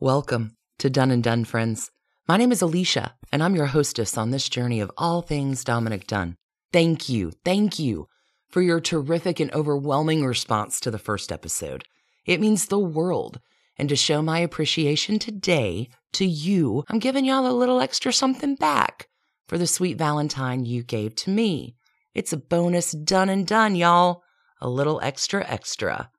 Welcome to Done and Done, friends. My name is Alicia, and I'm your hostess on this journey of all things Dominic Dunne. Thank you, thank you for your terrific and overwhelming response to the first episode. It means the world. And to show my appreciation today to you, I'm giving y'all a little extra something back for the sweet Valentine you gave to me. It's a bonus done and done, y'all. A little extra extra.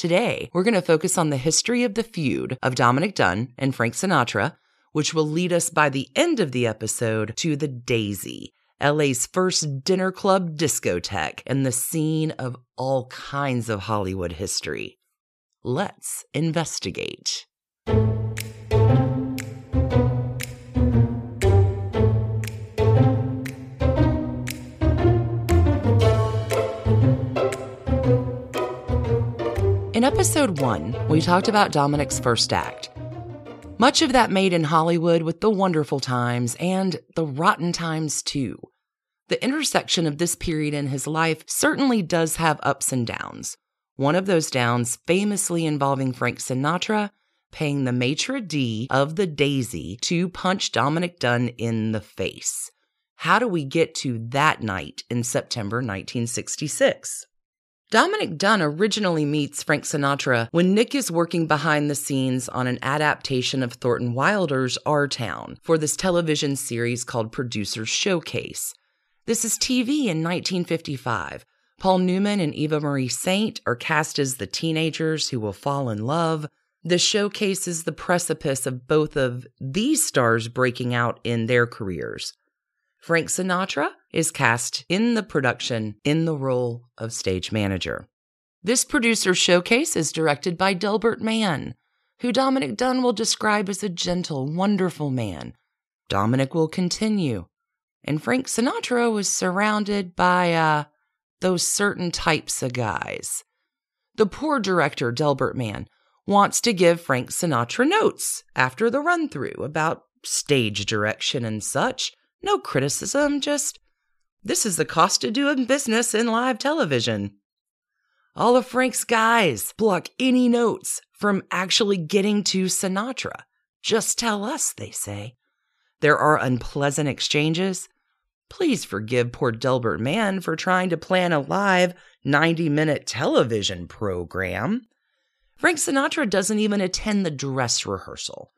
Today, we're going to focus on the history of the feud of Dominic Dunne and Frank Sinatra, which will lead us by the end of the episode to the Daisy, LA's first dinner club discotheque and the scene of all kinds of Hollywood history. Let's investigate. In episode one, we talked about Dominic's first act. Much of that made in Hollywood with the wonderful times and the rotten times, too. The intersection of this period in his life certainly does have ups and downs. One of those downs famously involving Frank Sinatra paying the maitre d' of the Daisy to punch Dominic Dunne in the face. How do we get to that night in September 1966? Dominick Dunne originally meets Frank Sinatra when Nick is working behind the scenes on an adaptation of Thornton Wilder's Our Town for this television series called Producer's Showcase. This is TV in 1955. Paul Newman and Eva Marie Saint are cast as the teenagers who will fall in love. The showcases the precipice of both of these stars breaking out in their careers. Frank Sinatra is cast in the production in the role of stage manager. This producer showcase is directed by Delbert Mann, who Dominic Dunne will describe as a gentle, wonderful man. Dominic will continue. And Frank Sinatra was surrounded by, uh, those certain types of guys. The poor director, Delbert Mann, wants to give Frank Sinatra notes after the run through about stage direction and such. No criticism, just this is the cost of doing business in live television. All of Frank's guys block any notes from actually getting to Sinatra. Just tell us, they say. There are unpleasant exchanges. Please forgive poor Delbert Mann for trying to plan a live 90 minute television program. Frank Sinatra doesn't even attend the dress rehearsal.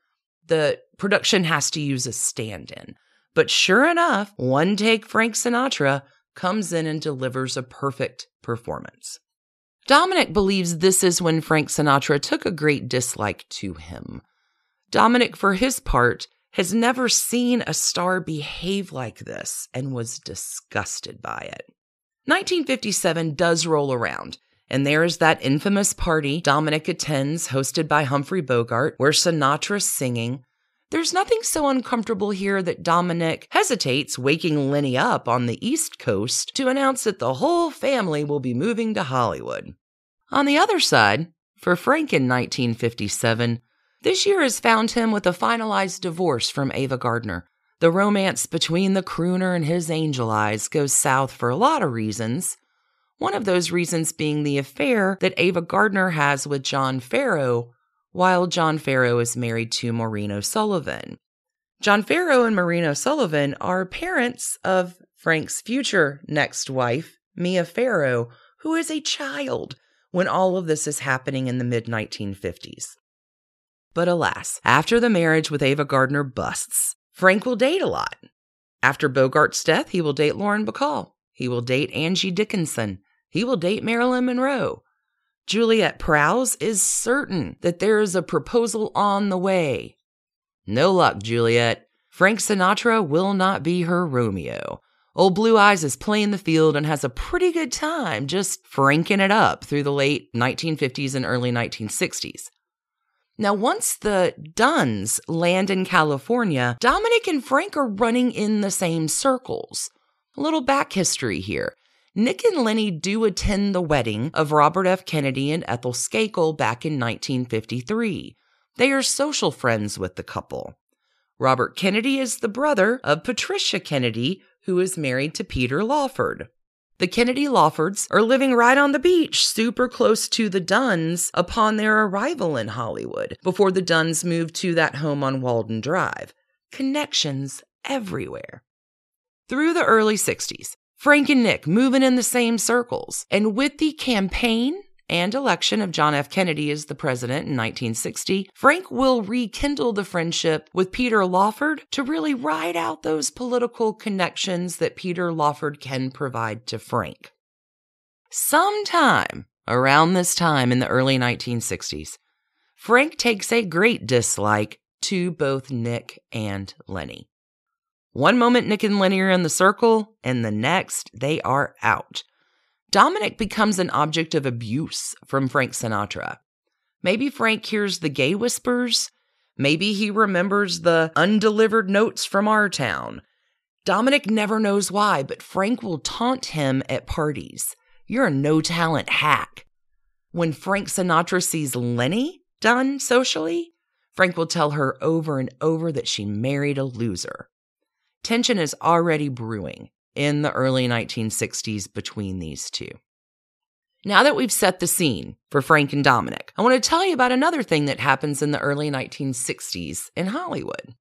The production has to use a stand in. But sure enough, one take Frank Sinatra comes in and delivers a perfect performance. Dominic believes this is when Frank Sinatra took a great dislike to him. Dominic, for his part, has never seen a star behave like this and was disgusted by it. 1957 does roll around, and there is that infamous party Dominic attends, hosted by Humphrey Bogart, where Sinatra's singing. There's nothing so uncomfortable here that Dominic hesitates waking Lenny up on the East Coast to announce that the whole family will be moving to Hollywood. On the other side, for Frank in 1957, this year has found him with a finalized divorce from Ava Gardner. The romance between the crooner and his angel eyes goes south for a lot of reasons. One of those reasons being the affair that Ava Gardner has with John Farrow, while John Farrow is married to Maureen O'Sullivan. John Farrow and Maureen O'Sullivan are parents of Frank's future next wife, Mia Farrow, who is a child when all of this is happening in the mid 1950s. But alas, after the marriage with Ava Gardner busts, Frank will date a lot. After Bogart's death, he will date Lauren Bacall. He will date Angie Dickinson. He will date Marilyn Monroe. Juliet Prowse is certain that there is a proposal on the way. No luck, Juliet. Frank Sinatra will not be her Romeo. Old Blue Eyes is playing the field and has a pretty good time just franking it up through the late 1950s and early 1960s. Now, once the Dunnes land in California, Dominic and Frank are running in the same circles. A little back history here. Nick and Lenny do attend the wedding of Robert F. Kennedy and Ethel Skakel back in 1953. They are social friends with the couple. Robert Kennedy is the brother of Patricia Kennedy, who is married to Peter Lawford. The Kennedy Lawfords are living right on the beach, super close to the Dunnes upon their arrival in Hollywood, before the Dunnes moved to that home on Walden Drive. Connections everywhere. Through the early 60s, Frank and Nick moving in the same circles, and with the campaign and election of John F. Kennedy as the president in 1960, Frank will rekindle the friendship with Peter Lawford to really ride out those political connections that Peter Lawford can provide to Frank. Sometime around this time in the early 1960s, Frank takes a great dislike to both Nick and Lenny. One moment, Nick and Lenny are in the circle, and the next, they are out. Dominic becomes an object of abuse from Frank Sinatra. Maybe Frank hears the gay whispers. Maybe he remembers the undelivered notes from our town. Dominic never knows why, but Frank will taunt him at parties. You're a no talent hack. When Frank Sinatra sees Lenny Dunne socially, Frank will tell her over and over that she married a loser. Tension is already brewing in the early 1960s between these two. Now that we've set the scene for Frank and Dominic, I want to tell you about another thing that happens in the early 1960s in Hollywood.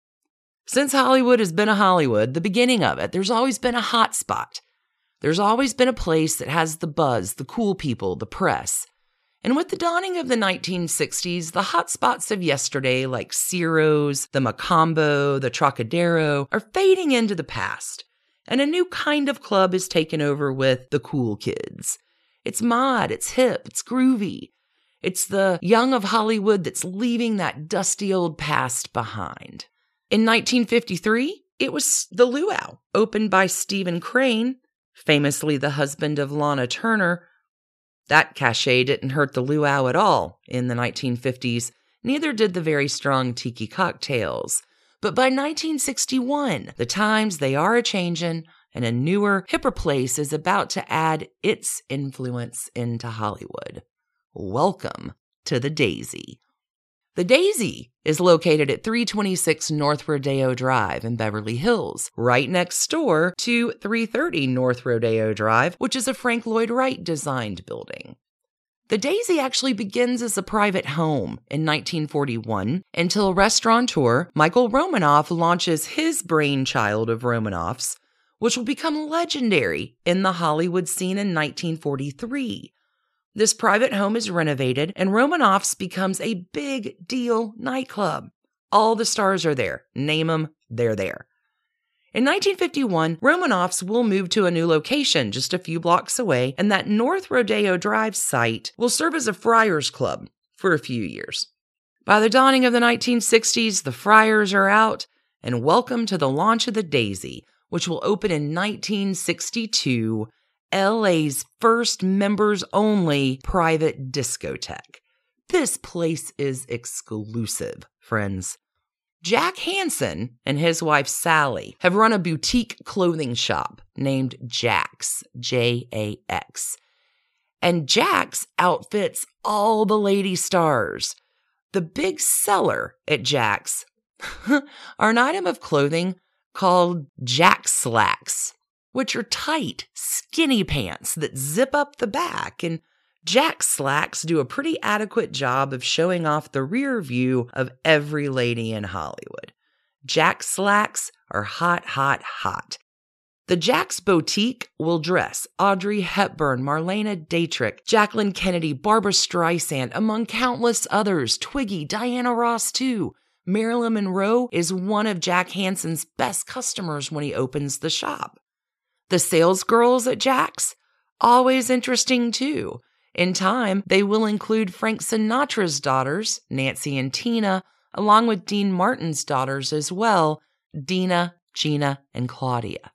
Since Hollywood has been a Hollywood, the beginning of it, there's always been a hot spot. There's always been a place that has the buzz, the cool people, the press. And with the dawning of the 1960s, the hot spots of yesterday, like Ciro's, the Mocambo, the Trocadero, are fading into the past and a new kind of club is taken over with the cool kids. It's mod, it's hip, it's groovy. It's the young of Hollywood that's leaving that dusty old past behind. In 1953, it was the Luau, opened by Stephen Crane, famously the husband of Lana Turner. That cachet didn't hurt the Luau at all in the 1950s, neither did the very strong tiki cocktails. But by 1961, the times they are a changin', and a newer, hipper place is about to add its influence into Hollywood. Welcome to the Daisy. The Daisy is located at 326 North Rodeo Drive in Beverly Hills, right next door to 330 North Rodeo Drive, which is a Frank Lloyd Wright designed building. The Daisy actually begins as a private home in 1941 until restaurateur Michael Romanoff launches his brainchild of Romanoff's, which will become legendary in the Hollywood scene in 1943. This private home is renovated and Romanoff's becomes a big deal nightclub. All the stars are there. Name them, they're there. In 1951, Romanoff's will move to a new location just a few blocks away, and that North Rodeo Drive site will serve as a Friars Club for a few years. By the dawning of the 1960s, the Friars are out, and welcome to the launch of the Daisy, which will open in 1962, LA's first members only private discotheque. This place is exclusive, friends. Jack Hanson and his wife Sally have run a boutique clothing shop named Jax, J A X. And Jax outfits all the lady stars. The big seller at Jax are an item of clothing called Jax Slacks, which are tight, skinny pants that zip up the back and Jax slacks do a pretty adequate job of showing off the rear view of every lady in Hollywood. Jax slacks are hot, hot, hot. The Jax Boutique will dress Audrey Hepburn, Marlene Dietrich, Jacqueline Kennedy, Barbra Streisand, among countless others, Twiggy, Diana Ross, too. Marilyn Monroe is one of Jack Hanson's best customers when he opens the shop. The sales girls at Jax, always interesting too. In time, they will include Frank Sinatra's daughters, Nancy and Tina, along with Dean Martin's daughters as well, Dina, Gina, and Claudia.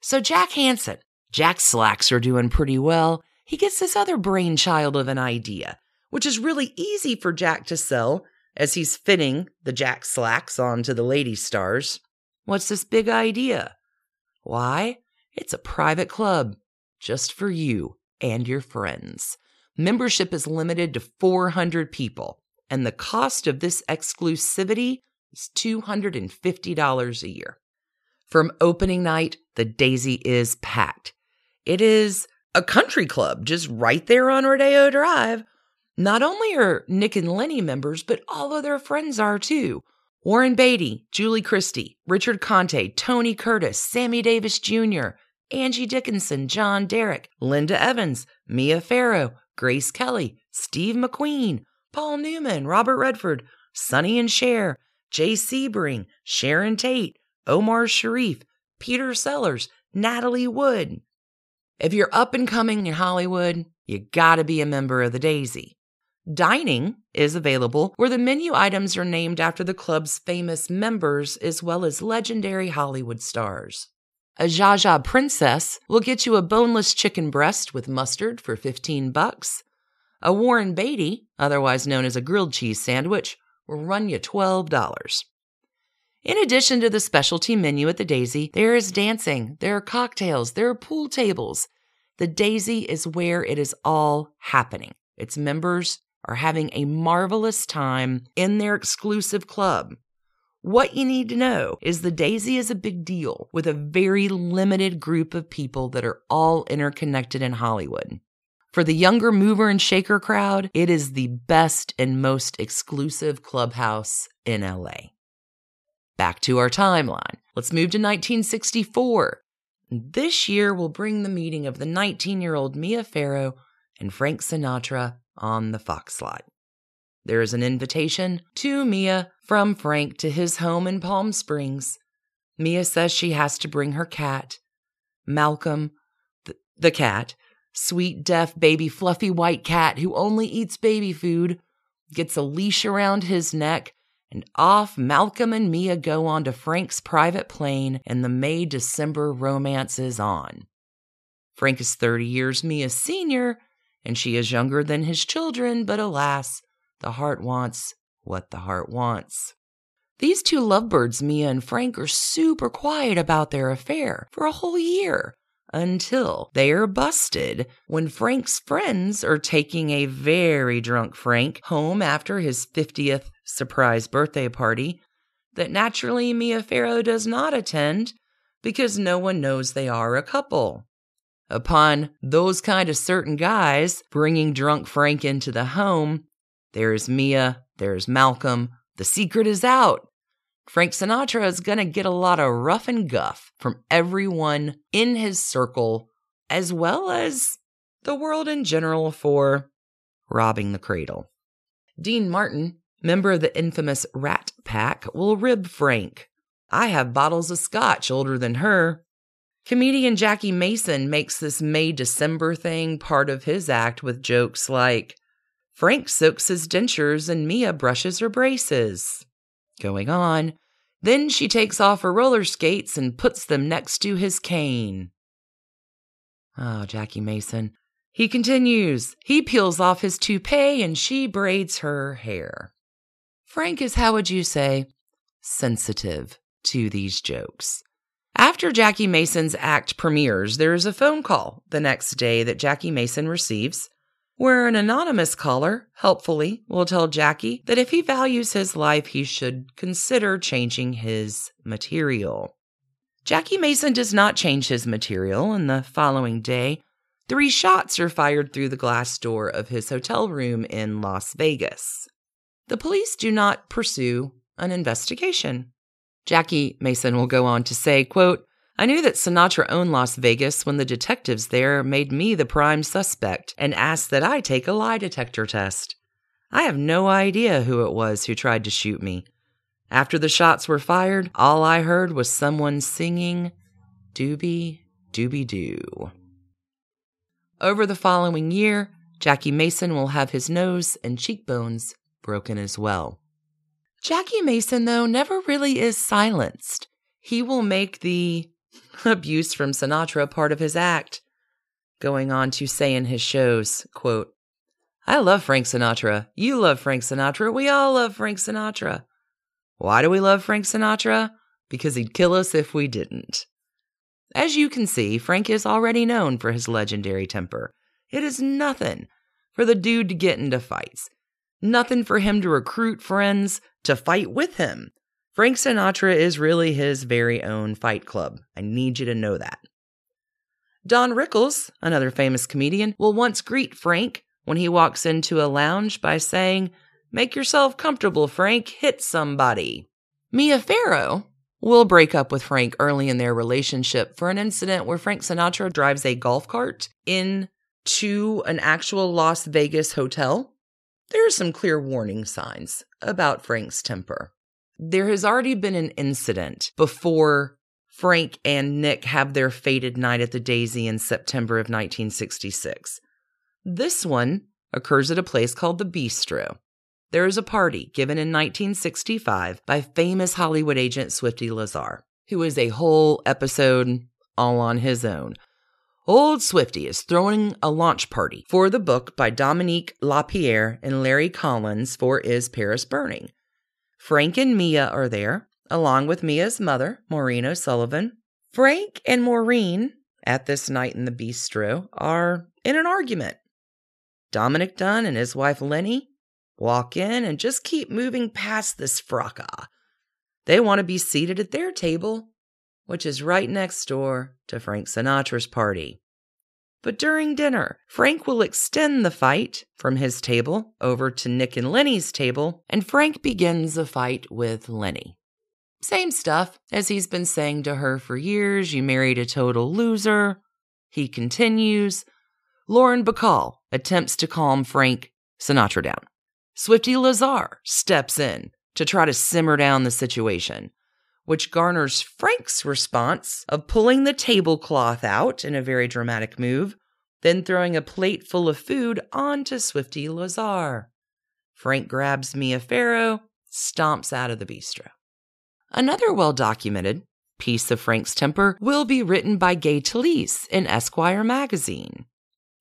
So Jack Hanson, Jax slacks are doing pretty well. He gets this other brainchild of an idea, which is really easy for Jack to sell as he's fitting the Jax slacks onto the lady stars. What's this big idea? Why? It's a private club just for you and your friends. Membership is limited to 400 people, and the cost of this exclusivity is $250 a year. From opening night, the Daisy is packed. It is a country club just right there on Rodeo Drive. Not only are Nick and Lenny members, but all of their friends are too. Warren Beatty, Julie Christie, Richard Conte, Tony Curtis, Sammy Davis Jr., Angie Dickinson, John Derek, Linda Evans, Mia Farrow, Grace Kelly, Steve McQueen, Paul Newman, Robert Redford, Sonny and Cher, Jay Sebring, Sharon Tate, Omar Sharif, Peter Sellers, Natalie Wood. If you're up and coming in Hollywood, you gotta be a member of the Daisy. Dining is available where the menu items are named after the club's famous members as well as legendary Hollywood stars. A Zsa Princess will get you a boneless chicken breast with mustard for 15 bucks. A Warren Beatty, otherwise known as a grilled cheese sandwich, will run you $12. In addition to the specialty menu at the Daisy, there is dancing, there are cocktails, there are pool tables. The Daisy is where it is all happening. Its members are having a marvelous time in their exclusive club. What you need to know is the Daisy is a big deal with a very limited group of people that are all interconnected in Hollywood. For the younger mover and shaker crowd, it is the best and most exclusive clubhouse in LA. Back to our timeline. Let's move to 1964. This year will bring the meeting of the 19 year old Mia Farrow and Frank Sinatra on the Fox lot. There is an invitation to Mia from Frank to his home in Palm Springs. Mia says she has to bring her cat, Malcolm, th- the cat, sweet, deaf, baby, fluffy white cat who only eats baby food, gets a leash around his neck, and off Malcolm and Mia go on to Frank's private plane, and the May December romance is on. Frank is 30 years Mia's senior, and she is younger than his children, but alas, the heart wants what the heart wants. These two lovebirds, Mia and Frank, are super quiet about their affair for a whole year until they are busted when Frank's friends are taking a very drunk Frank home after his 50th surprise birthday party that naturally Mia Farrow does not attend because no one knows they are a couple. Upon those kind of certain guys bringing drunk Frank into the home, there's Mia, there's Malcolm. The secret is out. Frank Sinatra is going to get a lot of rough and guff from everyone in his circle, as well as the world in general, for robbing the cradle. Dean Martin, member of the infamous Rat Pack, will rib Frank. I have bottles of scotch older than her. Comedian Jackie Mason makes this May December thing part of his act with jokes like, Frank soaks his dentures and Mia brushes her braces. Going on, then she takes off her roller skates and puts them next to his cane. Oh, Jackie Mason. He continues. He peels off his toupee and she braids her hair. Frank is, how would you say, sensitive to these jokes. After Jackie Mason's act premieres, there is a phone call the next day that Jackie Mason receives where an anonymous caller, helpfully, will tell Jackie that if he values his life, he should consider changing his material. Jackie Mason does not change his material, and the following day, three shots are fired through the glass door of his hotel room in Las Vegas. The police do not pursue an investigation. Jackie Mason will go on to say, quote, I knew that Sinatra owned Las Vegas when the detectives there made me the prime suspect and asked that I take a lie detector test. I have no idea who it was who tried to shoot me. After the shots were fired, all I heard was someone singing Doobie Doobie Doo. Over the following year, Jackie Mason will have his nose and cheekbones broken as well. Jackie Mason, though, never really is silenced. He will make the abuse from Sinatra part of his act, going on to say in his shows, quote, I love Frank Sinatra. You love Frank Sinatra. We all love Frank Sinatra. Why do we love Frank Sinatra? Because he'd kill us if we didn't. As you can see, Frank is already known for his legendary temper. It is nothing for the dude to get into fights. Nothing for him to recruit friends to fight with him. Frank Sinatra is really his very own fight club. I need you to know that. Don Rickles, another famous comedian, will once greet Frank when he walks into a lounge by saying, Make yourself comfortable, Frank, hit somebody. Mia Farrow will break up with Frank early in their relationship for an incident where Frank Sinatra drives a golf cart into an actual Las Vegas hotel. There are some clear warning signs about Frank's temper. There has already been an incident before Frank and Nick have their fated night at the Daisy in September of 1966. This one occurs at a place called the Bistro. There is a party given in 1965 by famous Hollywood agent Swifty Lazar, who is a whole episode all on his own. Old Swifty is throwing a launch party for the book by Dominique Lapierre and Larry Collins for Is Paris Burning? Frank and Mia are there, along with Mia's mother, Maureen O'Sullivan. Frank and Maureen, at this night in the bistro, are in an argument. Dominic Dunne and his wife Lenny walk in and just keep moving past this fracas. They want to be seated at their table, which is right next door to Frank Sinatra's party. But during dinner, Frank will extend the fight from his table over to Nick and Lenny's table, and Frank begins a fight with Lenny. Same stuff as he's been saying to her for years you married a total loser. He continues. Lauren Bacall attempts to calm Frank Sinatra down. Swifty Lazar steps in to try to simmer down the situation which garners Frank's response of pulling the tablecloth out in a very dramatic move, then throwing a plate full of food onto Swifty Lazar. Frank grabs Mia Farrow, stomps out of the bistro. Another well documented piece of Frank's temper will be written by Gay Talese in Esquire magazine.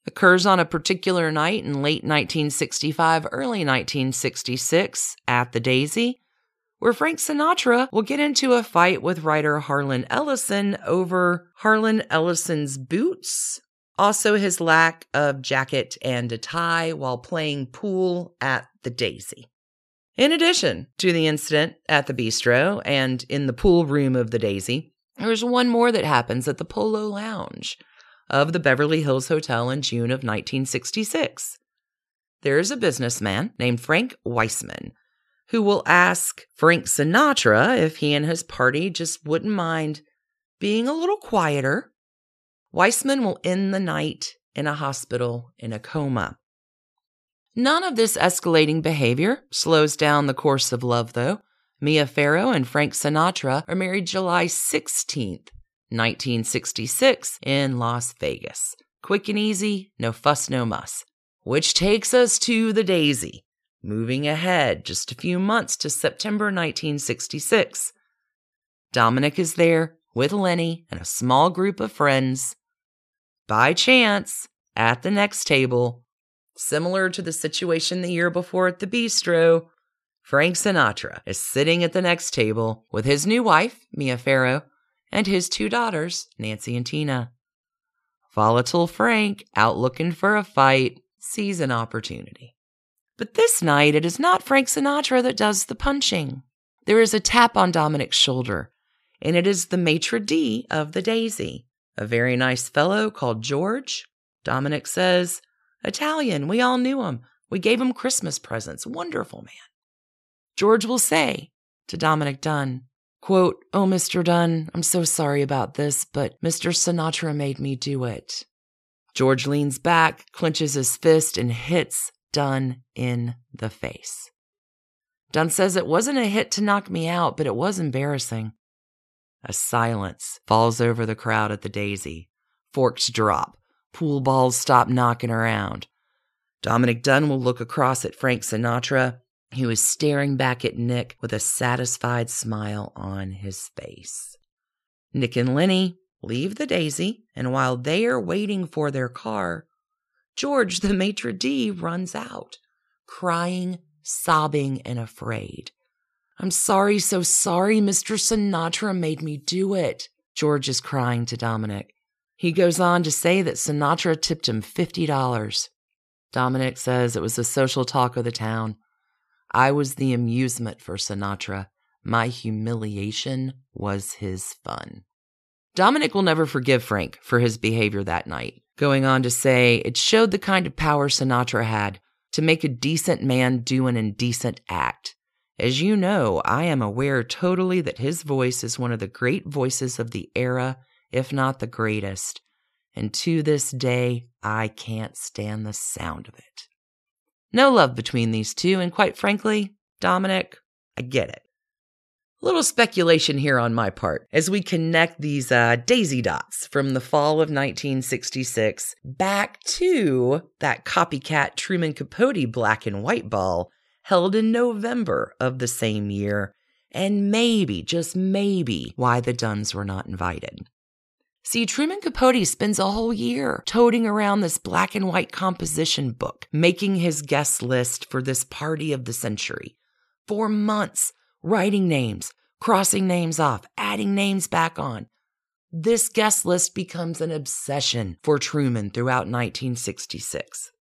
Occurs on a particular night in late 1965, early 1966 at the Daisy where Frank Sinatra will get into a fight with writer Harlan Ellison over Harlan Ellison's boots, also his lack of jacket and a tie while playing pool at the Daisy. In addition to the incident at the bistro and in the pool room of the Daisy, there's one more that happens at the Polo Lounge of the Beverly Hills Hotel in June of 1966. There is a businessman named Frank Weissman who will ask Frank Sinatra if he and his party just wouldn't mind being a little quieter. Weissman will end the night in a hospital in a coma. None of this escalating behavior slows down the course of love, though. Mia Farrow and Frank Sinatra are married July 16th, 1966, in Las Vegas. Quick and easy, no fuss, no muss. Which takes us to the Daisy, Moving ahead just a few months to September 1966. Dominic is there with Lenny and a small group of friends. By chance, at the next table, similar to the situation the year before at the bistro, Frank Sinatra is sitting at the next table with his new wife, Mia Farrow, and his two daughters, Nancy and Tina. Volatile Frank, out looking for a fight, sees an opportunity. But this night, it is not Frank Sinatra that does the punching. There is a tap on Dominic's shoulder, and it is the maitre d' of the Daisy, a very nice fellow called George. Dominic says, Italian, we all knew him. We gave him Christmas presents. Wonderful man. George will say to Dominic Dunne, quote, Oh, Mr. Dunne, I'm so sorry about this, but Mr. Sinatra made me do it. George leans back, clenches his fist, and hits Dunne in the face. Dunne says it wasn't a hit to knock me out, but it was embarrassing. A silence falls over the crowd at the Daisy. Forks drop. Pool balls stop knocking around. Dominic Dunne will look across at Frank Sinatra, who is staring back at Nick with a satisfied smile on his face. Nick and Lenny leave the Daisy, and while they are waiting for their car, George, the maitre d', runs out, crying, sobbing, and afraid. I'm sorry, so sorry. Mr. Sinatra made me do it. George is crying to Dominic. He goes on to say that Sinatra tipped him $50. Dominic says it was the social talk of the town. I was the amusement for Sinatra. My humiliation was his fun. Dominic will never forgive Frank for his behavior that night, going on to say it showed the kind of power Sinatra had to make a decent man do an indecent act. As you know, I am aware totally that his voice is one of the great voices of the era, if not the greatest. And to this day, I can't stand the sound of it. No love between these two, and quite frankly, Dominic, I get it. Little speculation here on my part as we connect these uh, daisy dots from the fall of 1966 back to that copycat Truman Capote black and white ball held in November of the same year, and maybe, just maybe, why the Dunnes were not invited. See, Truman Capote spends a whole year toting around this black and white composition book, making his guest list for this party of the century. For months, writing names, crossing names off, adding names back on. This guest list becomes an obsession for Truman throughout 1966.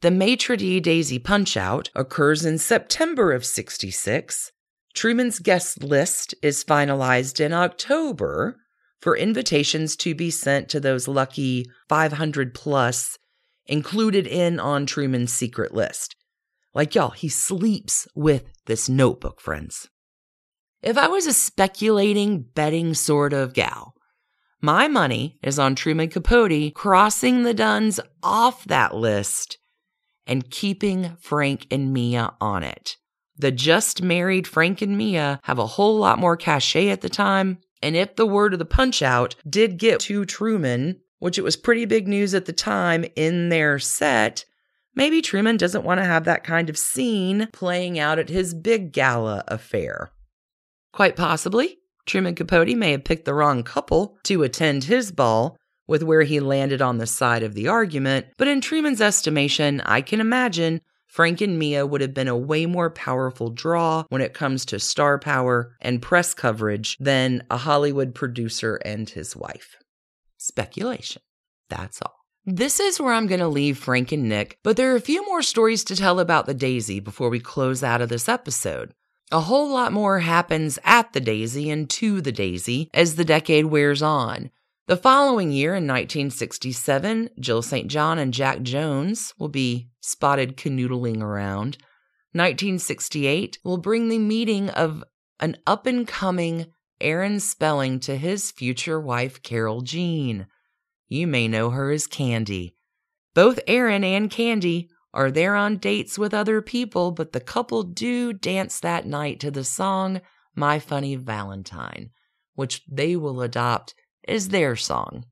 The maitre d' Daisy Punchout occurs in September of 66. Truman's guest list is finalized in October for invitations to be sent to those lucky 500 plus included in on Truman's secret list. Like y'all, he sleeps with this notebook, friends. If I was a speculating, betting sort of gal, my money is on Truman Capote crossing the Dunnes off that list and keeping Frank and Mia on it. The just married Frank and Mia have a whole lot more cachet at the time. And if the word of the punch out did get to Truman, which it was pretty big news at the time in their set, maybe Truman doesn't want to have that kind of scene playing out at his big gala affair. Quite possibly, Truman Capote may have picked the wrong couple to attend his ball with where he landed on the side of the argument, but in Truman's estimation, I can imagine Frank and Mia would have been a way more powerful draw when it comes to star power and press coverage than a Hollywood producer and his wife. Speculation. That's all. This is where I'm going to leave Frank and Nick, but there are a few more stories to tell about the Daisy before we close out of this episode. A whole lot more happens at the Daisy and to the Daisy as the decade wears on. The following year, in 1967, Jill St. John and Jack Jones will be spotted canoodling around. 1968 will bring the meeting of an up and coming Aaron Spelling to his future wife, Carol Jean. You may know her as Candy. Both Aaron and Candy are there on dates with other people, but the couple do dance that night to the song My Funny Valentine, which they will adopt as their song.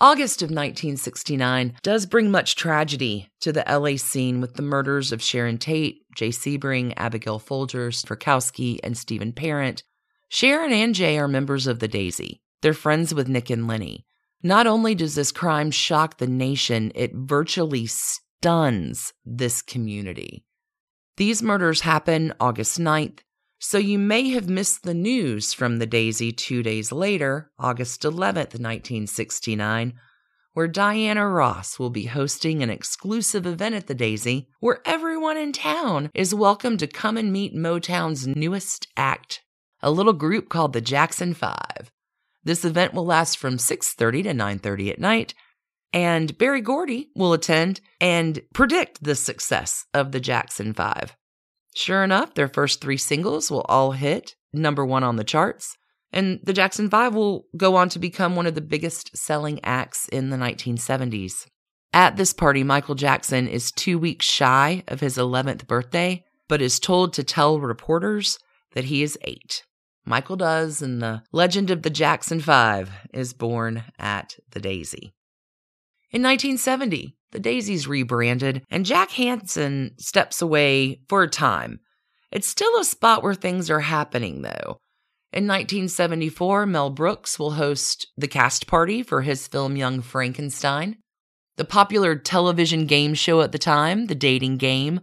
August of 1969 does bring much tragedy to the LA scene with the murders of Sharon Tate, Jay Sebring, Abigail Folgers, Frykowski, and Stephen Parent. Sharon and Jay are members of the Daisy. They're friends with Nick and Lenny. Not only does this crime shock the nation, it virtually stuns this community. These murders happen August 9th, so you may have missed the news from the Daisy two days later, August 11th, 1969, where Diana Ross will be hosting an exclusive event at the Daisy where everyone in town is welcome to come and meet Motown's newest act, a little group called the Jackson 5. This event will last from 6:30 to 9:30 at night, and Berry Gordy will attend and predict the success of the Jackson 5. Sure enough, their first three singles will all hit number one on the charts, and the Jackson 5 will go on to become one of the biggest selling acts in the 1970s. At this party, Michael Jackson is two weeks shy of his 11th birthday, but is told to tell reporters that he is eight. Michael does, and the legend of the Jackson 5 is born at the Daisy. In 1970, the Daisies rebranded, and Jack Hanson steps away for a time. It's still a spot where things are happening, though. In 1974, Mel Brooks will host the cast party for his film Young Frankenstein. The popular television game show at the time, The Dating Game,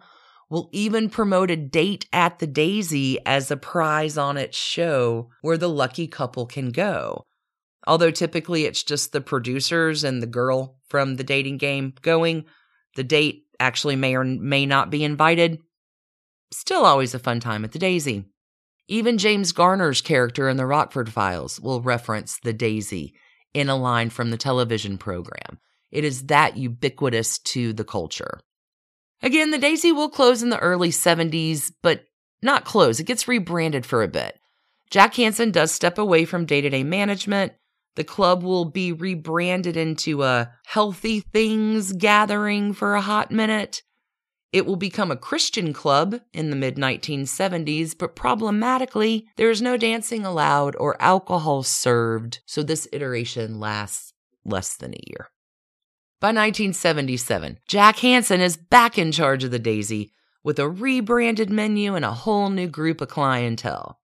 will even promote a date at the Daisy as a prize on its show where the lucky couple can go. Although typically it's just the producers and the girl from the dating game going, the date actually may or may not be invited. Still always a fun time at the Daisy. Even James Garner's character in the Rockford Files will reference the Daisy in a line from the television program. It is that ubiquitous to the culture. Again, the Daisy will close in the early 70s, but not close. It gets rebranded for a bit. Jack Hanson does step away from day to day management. The club will be rebranded into a healthy things gathering for a hot minute. It will become a Christian club in the mid 1970s, but problematically, there is no dancing allowed or alcohol served, so this iteration lasts less than a year. By 1977, Jack Hanson is back in charge of the Daisy with a rebranded menu and a whole new group of clientele.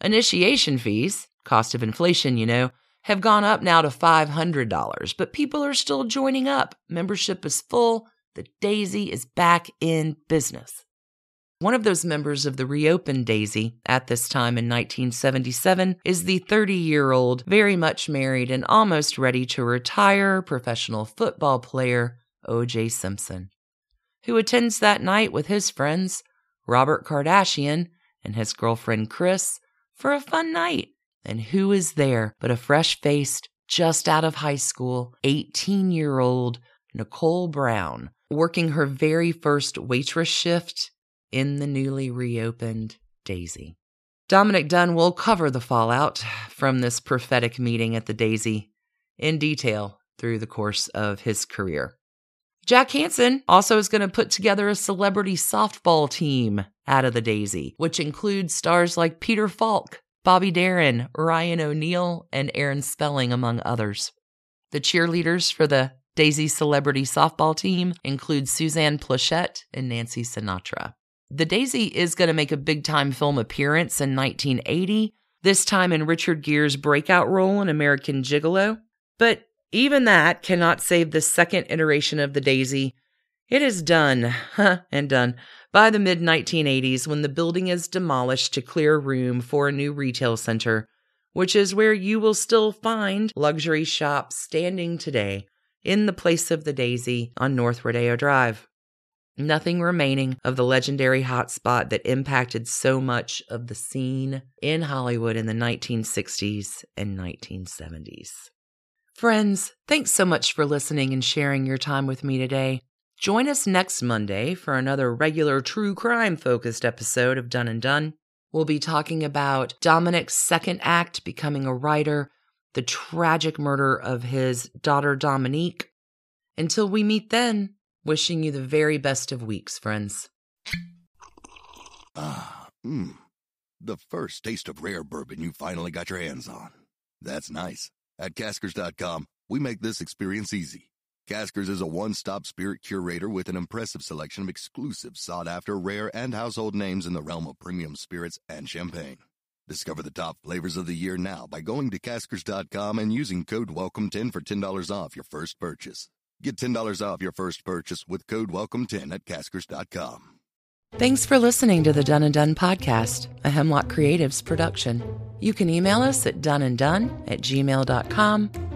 Initiation fees, cost of inflation, you know, have gone up now to $500, but people are still joining up. Membership is full. The Daisy is back in business. One of those members of the reopened Daisy at this time in 1977 is the 30 year old, very much married and almost ready to retire professional football player O.J. Simpson, who attends that night with his friends, Robert Kardashian and his girlfriend Kris, for a fun night. And who is there but a fresh faced, just out of high school, 18 year old Nicole Brown, working her very first waitress shift in the newly reopened Daisy. Dominic Dunne will cover the fallout from this prophetic meeting at the Daisy in detail through the course of his career. Jack Hanson also is going to put together a celebrity softball team out of the Daisy, which includes stars like Peter Falk, Bobby Darin, Ryan O'Neal, and Aaron Spelling, among others. The cheerleaders for the Daisy celebrity softball team include Suzanne Pleshette and Nancy Sinatra. The Daisy is going to make a big time film appearance in 1980, this time in Richard Gere's breakout role in American Gigolo. But even that cannot save the second iteration of the Daisy. It is done, and done, by the mid 1980s when the building is demolished to clear room for a new retail center, which is where you will still find luxury shops standing today in the place of the Daisy on North Rodeo Drive nothing remaining of the legendary hotspot that impacted so much of the scene in Hollywood in the 1960s and 1970s. Friends, thanks so much for listening and sharing your time with me today. Join us next Monday for another regular true crime focused episode of Done and Done. We'll be talking about Dominic's second act becoming a writer, the tragic murder of his daughter Dominique. Until we meet then, Wishing you the very best of weeks, friends. Ah, mmm. The first taste of rare bourbon you finally got your hands on. That's nice. At Caskers.com, we make this experience easy. Caskers is a one stop spirit curator with an impressive selection of exclusive, sought after, rare, and household names in the realm of premium spirits and champagne. Discover the top flavors of the year now by going to Caskers.com and using code WELCOME10 for $10 off your first purchase. Get $10 off your first purchase with code WELCOME10 at Caskers.com. Thanks for listening to the Done and Done podcast, a Hemlock Creatives production. You can email us at doneanddone at gmail.com.